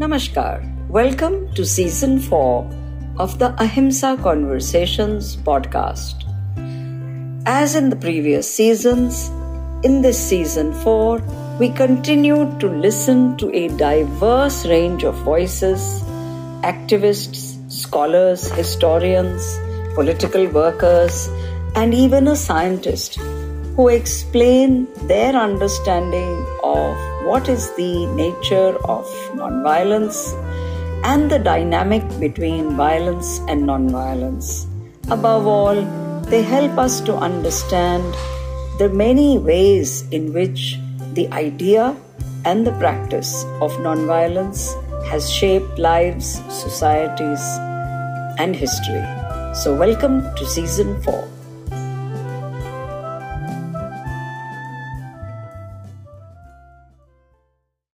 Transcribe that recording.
Namaskar. Welcome to season 4 of the Ahimsa Conversations podcast. As in the previous seasons, in this season 4, we continue to listen to a diverse range of voices activists, scholars, historians, political workers, and even a scientist who explain their understanding of what is the nature of nonviolence and the dynamic between violence and nonviolence. Above all, they help us to understand the many ways in which the idea and the practice of nonviolence has shaped lives, societies, and history. So, welcome to season 4.